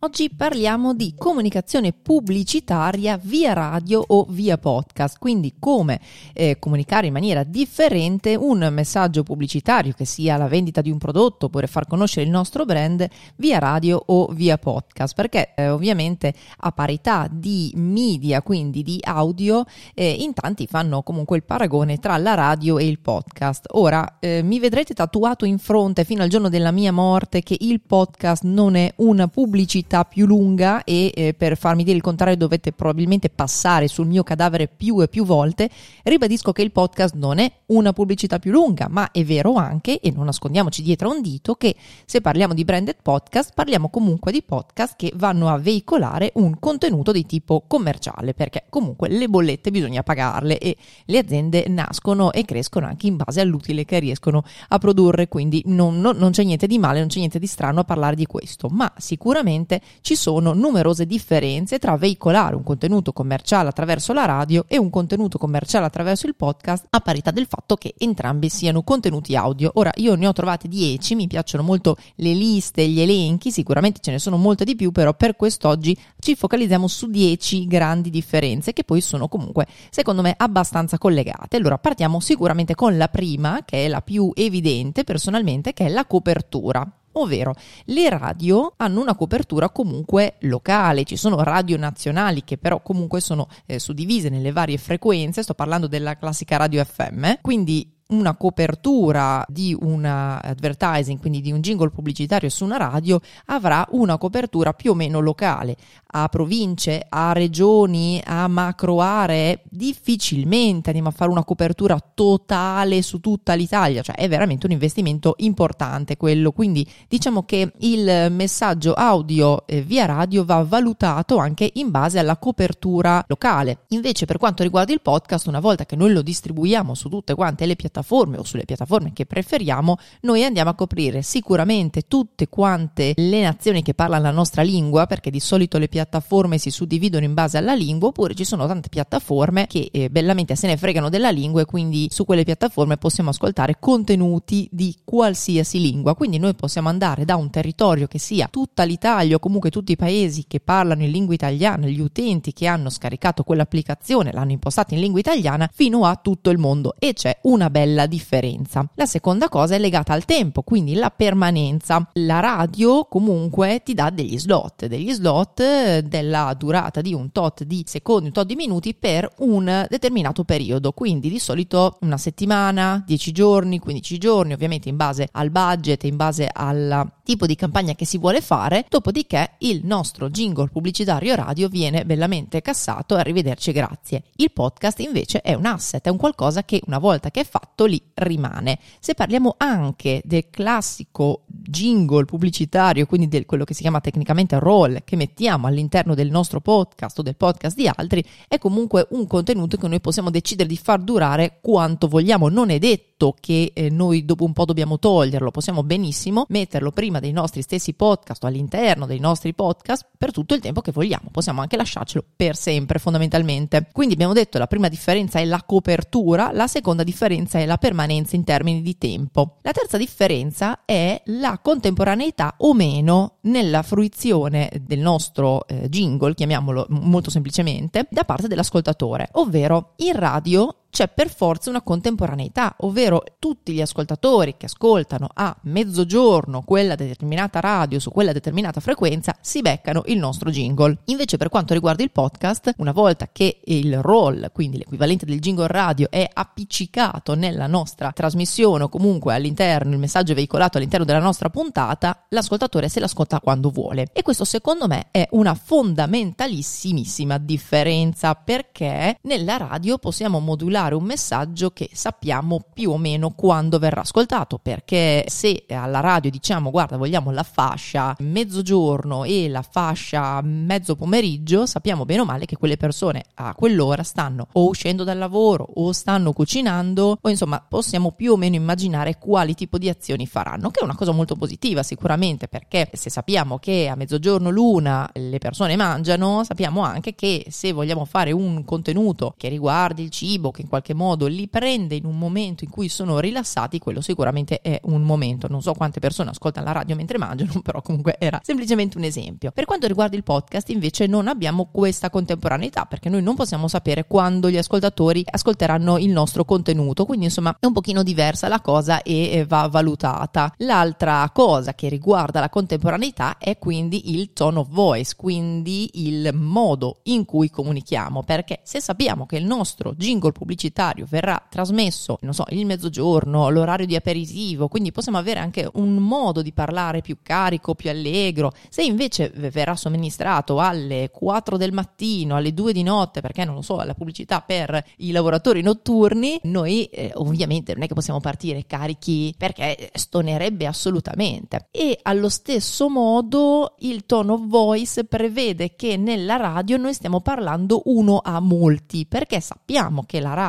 Oggi parliamo di comunicazione pubblicitaria via radio o via podcast, quindi come eh, comunicare in maniera differente un messaggio pubblicitario che sia la vendita di un prodotto oppure far conoscere il nostro brand via radio o via podcast, perché eh, ovviamente a parità di media, quindi di audio, eh, in tanti fanno comunque il paragone tra la radio e il podcast. Ora eh, mi vedrete tatuato in fronte fino al giorno della mia morte che il podcast non è una pubblicità pubblicità più lunga e eh, per farmi dire il contrario dovete probabilmente passare sul mio cadavere più e più volte, ribadisco che il podcast non è una pubblicità più lunga, ma è vero anche, e non nascondiamoci dietro un dito, che se parliamo di branded podcast parliamo comunque di podcast che vanno a veicolare un contenuto di tipo commerciale, perché comunque le bollette bisogna pagarle e le aziende nascono e crescono anche in base all'utile che riescono a produrre, quindi non, non, non c'è niente di male, non c'è niente di strano a parlare di questo, ma sicuramente ci sono numerose differenze tra veicolare un contenuto commerciale attraverso la radio e un contenuto commerciale attraverso il podcast, a parità del fatto che entrambi siano contenuti audio. Ora, io ne ho trovate 10, mi piacciono molto le liste, gli elenchi, sicuramente ce ne sono molte di più, però per quest'oggi ci focalizziamo su 10 grandi differenze che poi sono comunque, secondo me, abbastanza collegate. Allora, partiamo sicuramente con la prima, che è la più evidente personalmente, che è la copertura ovvero le radio hanno una copertura comunque locale, ci sono radio nazionali che però comunque sono eh, suddivise nelle varie frequenze, sto parlando della classica radio FM, quindi una copertura di un advertising, quindi di un jingle pubblicitario su una radio, avrà una copertura più o meno locale. A province, a regioni, a macro aree, difficilmente andiamo a fare una copertura totale su tutta l'Italia, cioè è veramente un investimento importante quello. Quindi diciamo che il messaggio audio eh, via radio va valutato anche in base alla copertura locale. Invece per quanto riguarda il podcast, una volta che noi lo distribuiamo su tutte quante le piattaforme, piattaforme o sulle piattaforme che preferiamo, noi andiamo a coprire sicuramente tutte quante le nazioni che parlano la nostra lingua, perché di solito le piattaforme si suddividono in base alla lingua, oppure ci sono tante piattaforme che eh, bellamente se ne fregano della lingua e quindi su quelle piattaforme possiamo ascoltare contenuti di qualsiasi lingua. Quindi noi possiamo andare da un territorio che sia tutta l'Italia o comunque tutti i paesi che parlano in lingua italiana, gli utenti che hanno scaricato quell'applicazione, l'hanno impostata in lingua italiana, fino a tutto il mondo e c'è una bella la differenza. La seconda cosa è legata al tempo, quindi la permanenza. La radio comunque ti dà degli slot, degli slot eh, della durata di un tot di secondi, un tot di minuti per un determinato periodo, quindi di solito una settimana, 10 giorni, 15 giorni, ovviamente in base al budget, in base al tipo di campagna che si vuole fare, dopodiché il nostro jingle pubblicitario radio viene bellamente cassato arrivederci grazie. Il podcast invece è un asset, è un qualcosa che una volta che è fatto lì rimane. Se parliamo anche del classico jingle pubblicitario, quindi di quello che si chiama tecnicamente roll, che mettiamo all'interno del nostro podcast o del podcast di altri, è comunque un contenuto che noi possiamo decidere di far durare quanto vogliamo. Non è detto che eh, noi dopo un po' dobbiamo toglierlo, possiamo benissimo metterlo prima dei nostri stessi podcast o all'interno dei nostri podcast per tutto il tempo che vogliamo. Possiamo anche lasciarcelo per sempre, fondamentalmente. Quindi abbiamo detto la prima differenza è la copertura, la seconda differenza è la permanenza in termini di tempo. La terza differenza è la contemporaneità o meno nella fruizione del nostro eh, jingle, chiamiamolo molto semplicemente, da parte dell'ascoltatore, ovvero in radio c'è per forza una contemporaneità, ovvero tutti gli ascoltatori che ascoltano a mezzogiorno quella determinata radio su quella determinata frequenza si beccano il nostro jingle. Invece per quanto riguarda il podcast, una volta che il roll, quindi l'equivalente del jingle radio, è appiccicato nella nostra trasmissione o comunque all'interno, il messaggio veicolato all'interno della nostra puntata, l'ascoltatore se l'ascolta quando vuole. E questo secondo me è una fondamentalissimissima differenza perché nella radio possiamo modulare modulare un messaggio che sappiamo più o meno quando verrà ascoltato, perché se alla radio diciamo guarda vogliamo la fascia mezzogiorno e la fascia mezzo pomeriggio, sappiamo bene o male che quelle persone a quell'ora stanno o uscendo dal lavoro o stanno cucinando o insomma possiamo più o meno immaginare quali tipo di azioni faranno, che è una cosa molto positiva sicuramente perché se sappiamo che a mezzogiorno l'una le persone mangiano, sappiamo anche che se vogliamo fare un contenuto che riguardi il cibo, che in qualche modo li prende in un momento in cui sono rilassati, quello sicuramente è un momento. Non so quante persone ascoltano la radio mentre mangiano, però comunque era semplicemente un esempio. Per quanto riguarda il podcast, invece, non abbiamo questa contemporaneità perché noi non possiamo sapere quando gli ascoltatori ascolteranno il nostro contenuto, quindi insomma è un pochino diversa la cosa e va valutata. L'altra cosa che riguarda la contemporaneità è quindi il tone of voice, quindi il modo in cui comunichiamo, perché se sappiamo che il nostro jingle pubblicitario verrà trasmesso, non so, il mezzogiorno, l'orario di aperitivo, quindi possiamo avere anche un modo di parlare più carico, più allegro. Se invece verrà somministrato alle 4 del mattino, alle 2 di notte, perché non lo so, la pubblicità per i lavoratori notturni, noi eh, ovviamente non è che possiamo partire carichi perché stonerebbe assolutamente. E allo stesso modo il tone of voice prevede che nella radio noi stiamo parlando uno a molti, perché sappiamo che la radio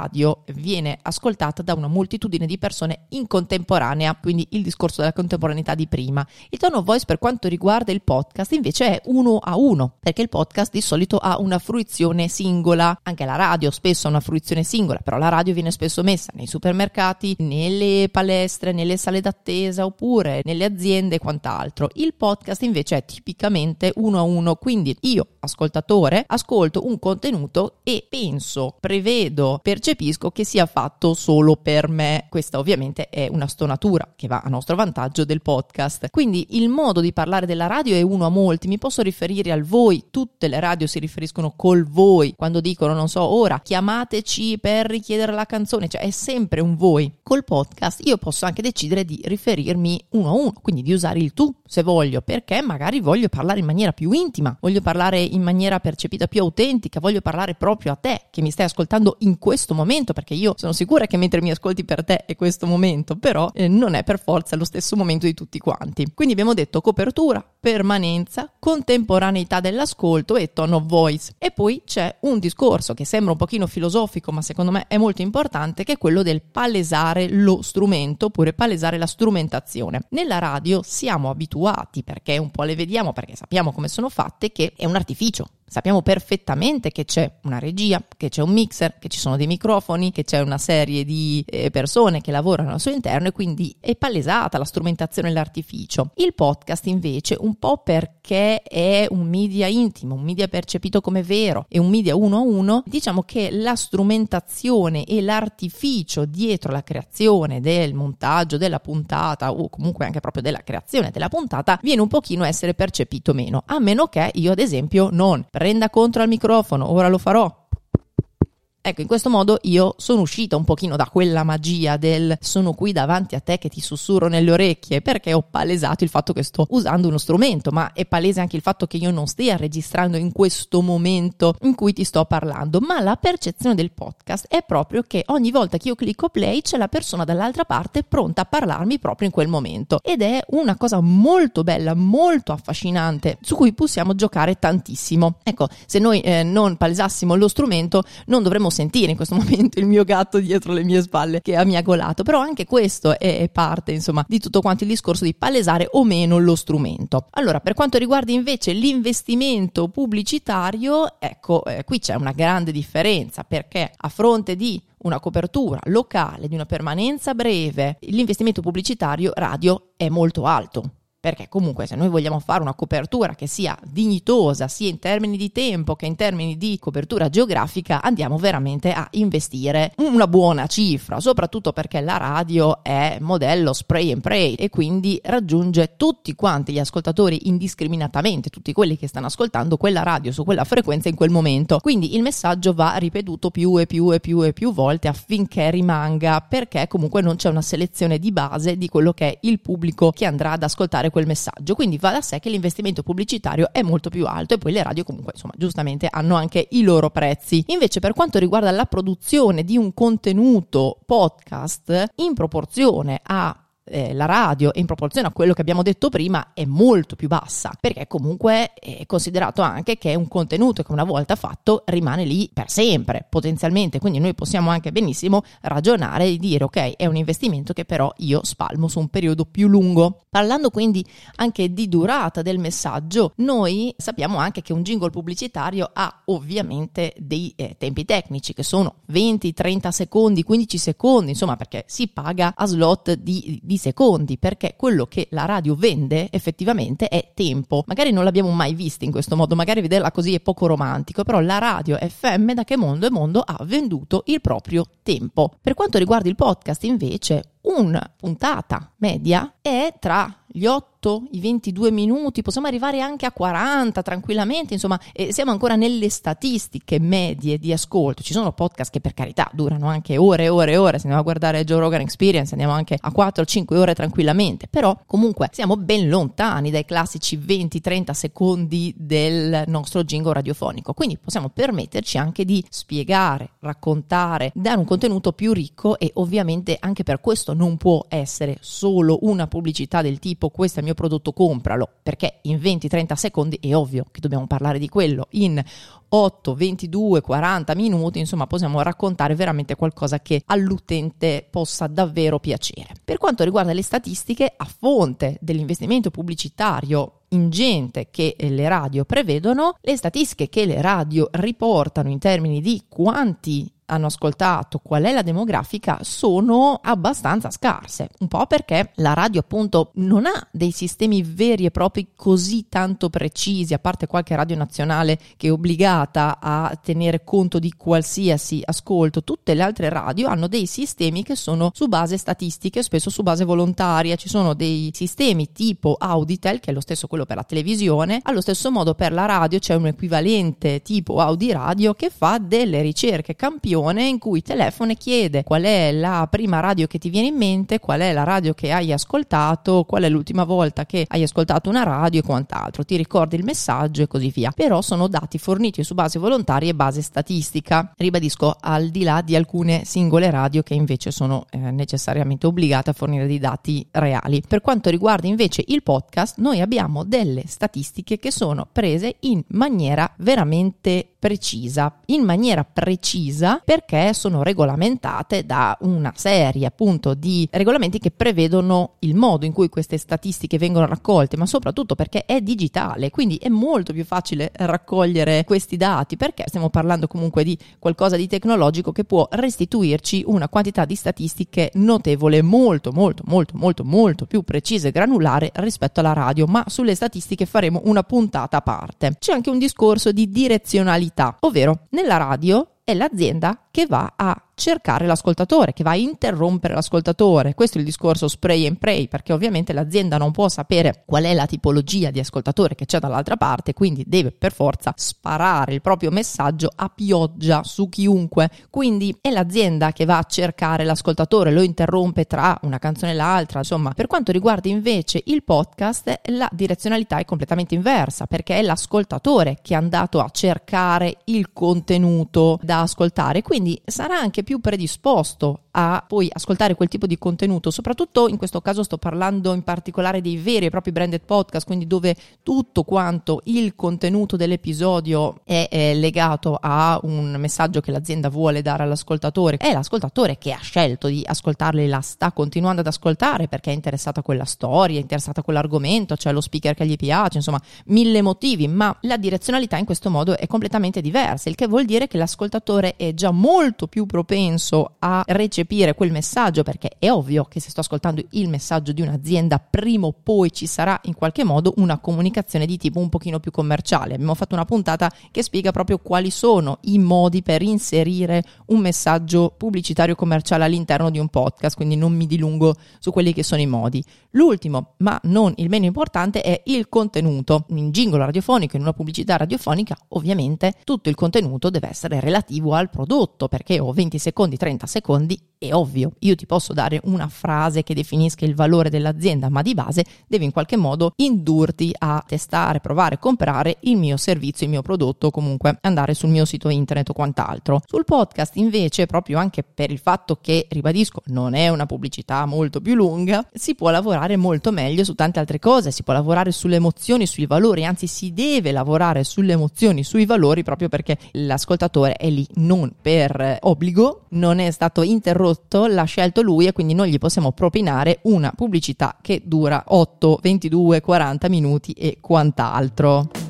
viene ascoltata da una moltitudine di persone in contemporanea, quindi il discorso della contemporaneità di prima. Il tone of voice per quanto riguarda il podcast invece è uno a uno, perché il podcast di solito ha una fruizione singola, anche la radio spesso ha una fruizione singola, però la radio viene spesso messa nei supermercati, nelle palestre, nelle sale d'attesa oppure nelle aziende e quant'altro. Il podcast invece è tipicamente uno a uno, quindi io, ascoltatore, ascolto un contenuto e penso, prevedo, percepisco che sia fatto solo per me. Questa ovviamente è una stonatura che va a nostro vantaggio del podcast. Quindi il modo di parlare della radio è uno a molti, mi posso riferire al voi, tutte le radio si riferiscono col voi, quando dicono non so, ora chiamateci per richiedere la canzone, cioè è sempre un voi. Col podcast io posso anche decidere di riferirmi uno a uno, quindi di usare il tu se voglio, perché magari voglio parlare in maniera più intima, voglio parlare in maniera percepita più autentica, voglio parlare proprio a te che mi stai ascoltando in questo momento, perché io sono sicura che mentre mi ascolti per te è questo momento, però eh, non è per forza lo stesso momento di tutti quanti. Quindi abbiamo detto copertura, permanenza, contemporaneità dell'ascolto e tone of voice. E poi c'è un discorso che sembra un pochino filosofico, ma secondo me è molto importante, che è quello del palesare lo strumento oppure palesare la strumentazione. Nella radio siamo abituati, perché un po' le vediamo, perché sappiamo come sono fatte, che è un artificio Sappiamo perfettamente che c'è una regia, che c'è un mixer, che ci sono dei microfoni, che c'è una serie di eh, persone che lavorano al suo interno e quindi è palesata la strumentazione e l'artificio. Il podcast invece un po' perché è un media intimo, un media percepito come vero e un media uno a uno, diciamo che la strumentazione e l'artificio dietro la creazione del montaggio della puntata o comunque anche proprio della creazione della puntata viene un pochino essere percepito meno, a meno che io ad esempio non prenda contro al microfono, ora lo farò, Ecco, in questo modo io sono uscita un pochino da quella magia del sono qui davanti a te che ti sussurro nelle orecchie perché ho palesato il fatto che sto usando uno strumento, ma è palese anche il fatto che io non stia registrando in questo momento in cui ti sto parlando, ma la percezione del podcast è proprio che ogni volta che io clicco play c'è la persona dall'altra parte pronta a parlarmi proprio in quel momento ed è una cosa molto bella, molto affascinante su cui possiamo giocare tantissimo. Ecco, se noi eh, non palesassimo lo strumento non dovremmo sentire in questo momento il mio gatto dietro le mie spalle che ha miagolato, però anche questo è parte insomma di tutto quanto il discorso di palesare o meno lo strumento. Allora, per quanto riguarda invece l'investimento pubblicitario, ecco, eh, qui c'è una grande differenza perché a fronte di una copertura locale, di una permanenza breve, l'investimento pubblicitario radio è molto alto perché comunque se noi vogliamo fare una copertura che sia dignitosa sia in termini di tempo che in termini di copertura geografica andiamo veramente a investire una buona cifra, soprattutto perché la radio è modello spray and pray e quindi raggiunge tutti quanti gli ascoltatori indiscriminatamente, tutti quelli che stanno ascoltando quella radio su quella frequenza in quel momento. Quindi il messaggio va ripetuto più e più e più e più volte affinché rimanga perché comunque non c'è una selezione di base di quello che è il pubblico che andrà ad ascoltare quel messaggio. Quindi va da sé che l'investimento pubblicitario è molto più alto e poi le radio comunque insomma giustamente hanno anche i loro prezzi. Invece per quanto riguarda la produzione di un contenuto podcast in proporzione a eh, la radio in proporzione a quello che abbiamo detto prima è molto più bassa, perché comunque è considerato anche che un contenuto che una volta fatto rimane lì per sempre, potenzialmente, quindi noi possiamo anche benissimo ragionare e dire ok, è un investimento che però io spalmo su un periodo più lungo. Parlando quindi anche di durata del messaggio, noi sappiamo anche che un jingle pubblicitario ha ovviamente dei eh, tempi tecnici che sono 20, 30 secondi, 15 secondi, insomma perché si paga a slot di, di secondi, perché quello che la radio vende effettivamente è tempo. Magari non l'abbiamo mai visto in questo modo, magari vederla così è poco romantico, però la radio FM da che mondo è mondo ha venduto il proprio tempo. Per quanto riguarda il podcast invece, una puntata media è tra gli 8, i 22 minuti, possiamo arrivare anche a 40 tranquillamente, insomma, eh, siamo ancora nelle statistiche medie di ascolto. Ci sono podcast che per carità durano anche ore e ore e ore, se andiamo a guardare Joe Rogan Experience andiamo anche a 4-5 ore tranquillamente, però comunque siamo ben lontani dai classici 20-30 secondi del nostro jingle radiofonico, quindi possiamo permetterci anche di spiegare, raccontare, dare un contenuto più ricco e ovviamente anche per questo non può essere solo una pubblicità del tipo questo è il mio prodotto, compralo, perché in 20-30 secondi è ovvio che dobbiamo parlare di quello. In 8, 22, 40 minuti, insomma, possiamo raccontare veramente qualcosa che all'utente possa davvero piacere. Per quanto riguarda le statistiche, a fonte dell'investimento pubblicitario ingente che le radio prevedono, le statistiche che le radio riportano in termini di quanti hanno ascoltato qual è la demografica sono abbastanza scarse, un po' perché la radio appunto non ha dei sistemi veri e propri così tanto precisi, a parte qualche radio nazionale che è obbligata a tenere conto di qualsiasi ascolto, tutte le altre radio hanno dei sistemi che sono su base statistiche, spesso su base volontaria, ci sono dei sistemi tipo Auditel, che è lo stesso quello per la televisione, allo stesso modo per la radio c'è un equivalente tipo Audi Radio che fa delle ricerche campioni funzione in cui telefona e chiede qual è la prima radio che ti viene in mente, qual è la radio che hai ascoltato, qual è l'ultima volta che hai ascoltato una radio e quant'altro, ti ricordi il messaggio e così via. Però sono dati forniti su base volontaria e base statistica, ribadisco al di là di alcune singole radio che invece sono eh, necessariamente obbligate a fornire dei dati reali. Per quanto riguarda invece il podcast, noi abbiamo delle statistiche che sono prese in maniera veramente precisa, in maniera precisa perché sono regolamentate da una serie appunto di regolamenti che prevedono il modo in cui queste statistiche vengono raccolte, ma soprattutto perché è digitale, quindi è molto più facile raccogliere questi dati perché stiamo parlando comunque di qualcosa di tecnologico che può restituirci una quantità di statistiche notevole, molto molto molto molto molto più precisa e granulare rispetto alla radio, ma sulle statistiche faremo una puntata a parte. C'è anche un discorso di direzionalità, ovvero nella radio è l'azienda che va a cercare l'ascoltatore, che va a interrompere l'ascoltatore. Questo è il discorso spray and pray, perché ovviamente l'azienda non può sapere qual è la tipologia di ascoltatore che c'è dall'altra parte, quindi deve per forza sparare il proprio messaggio a pioggia su chiunque. Quindi è l'azienda che va a cercare l'ascoltatore, lo interrompe tra una canzone e l'altra. Insomma, per quanto riguarda invece il podcast, la direzionalità è completamente inversa, perché è l'ascoltatore che è andato a cercare il contenuto da ascoltare, quindi sarà anche più predisposto a poi ascoltare quel tipo di contenuto, soprattutto in questo caso sto parlando in particolare dei veri e propri branded podcast, quindi dove tutto quanto il contenuto dell'episodio è, è legato a un messaggio che l'azienda vuole dare all'ascoltatore. È l'ascoltatore che ha scelto di ascoltarli, la sta continuando ad ascoltare perché è interessato a quella storia, è interessato a quell'argomento, c'è cioè lo speaker che gli piace, insomma, mille motivi, ma la direzionalità in questo modo è completamente diversa, il che vuol dire che l'ascoltatore è già molto più propenso a recepire quel messaggio perché è ovvio che se sto ascoltando il messaggio di un'azienda prima o poi ci sarà in qualche modo una comunicazione di tipo un pochino più commerciale. Abbiamo fatto una puntata che spiega proprio quali sono i modi per inserire un messaggio pubblicitario commerciale all'interno di un podcast, quindi non mi dilungo su quelli che sono i modi. L'ultimo, ma non il meno importante, è il contenuto. In jingle radiofonico, in una pubblicità radiofonica, ovviamente tutto il contenuto deve essere relativo al prodotto perché ho 20 secondi, 30 secondi È ovvio, io ti posso dare una frase che definisca il valore dell'azienda, ma di base devi in qualche modo indurti a testare, provare, comprare il mio servizio, il mio prodotto, o comunque andare sul mio sito internet o quant'altro. Sul podcast invece, proprio anche per il fatto che, ribadisco, non è una pubblicità molto più lunga, si può lavorare molto meglio su tante altre cose, si può lavorare sulle emozioni, sui valori, anzi si deve lavorare sulle emozioni, sui valori proprio perché l'ascoltatore è lì non per obbligo, non è stato interrotto prodotto l'ha scelto lui e quindi noi gli possiamo propinare una pubblicità che dura 8, 22, 40 minuti e quant'altro.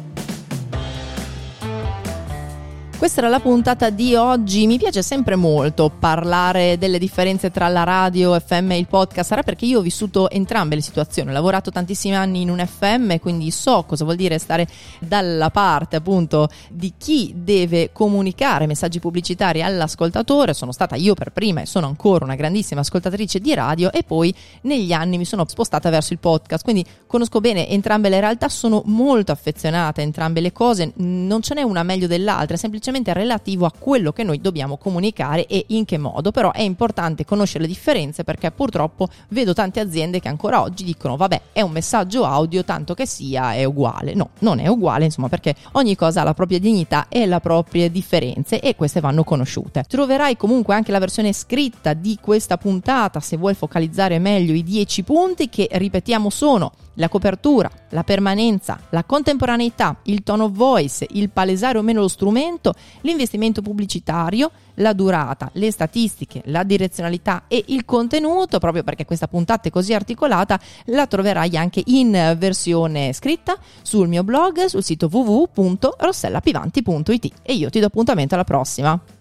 Questa era la puntata di oggi. Mi piace sempre molto parlare delle differenze tra la radio, FM e il podcast. Sarà perché io ho vissuto entrambe le situazioni. Ho lavorato tantissimi anni in un FM, quindi so cosa vuol dire stare dalla parte appunto di chi deve comunicare messaggi pubblicitari all'ascoltatore. Sono stata io per prima e sono ancora una grandissima ascoltatrice di radio e poi negli anni mi sono spostata verso il podcast. Quindi conosco bene entrambe le realtà, sono molto affezionata a entrambe le cose. Non ce n'è una meglio dell'altra, semplicemente semplicemente relativo a quello che noi dobbiamo comunicare e in che modo, però è importante conoscere le differenze perché purtroppo vedo tante aziende che ancora oggi dicono vabbè è un messaggio audio tanto che sia è uguale, no, non è uguale insomma perché ogni cosa ha la propria dignità e le proprie differenze e queste vanno conosciute. Troverai comunque anche la versione scritta di questa puntata se vuoi focalizzare meglio i 10 punti che ripetiamo sono la copertura, la permanenza, la contemporaneità, il tone of voice, il palesare o meno lo strumento, l'investimento pubblicitario, la durata, le statistiche, la direzionalità e il contenuto, proprio perché questa puntata è così articolata, la troverai anche in versione scritta sul mio blog sul sito www.rossellapivanti.it e io ti do appuntamento alla prossima.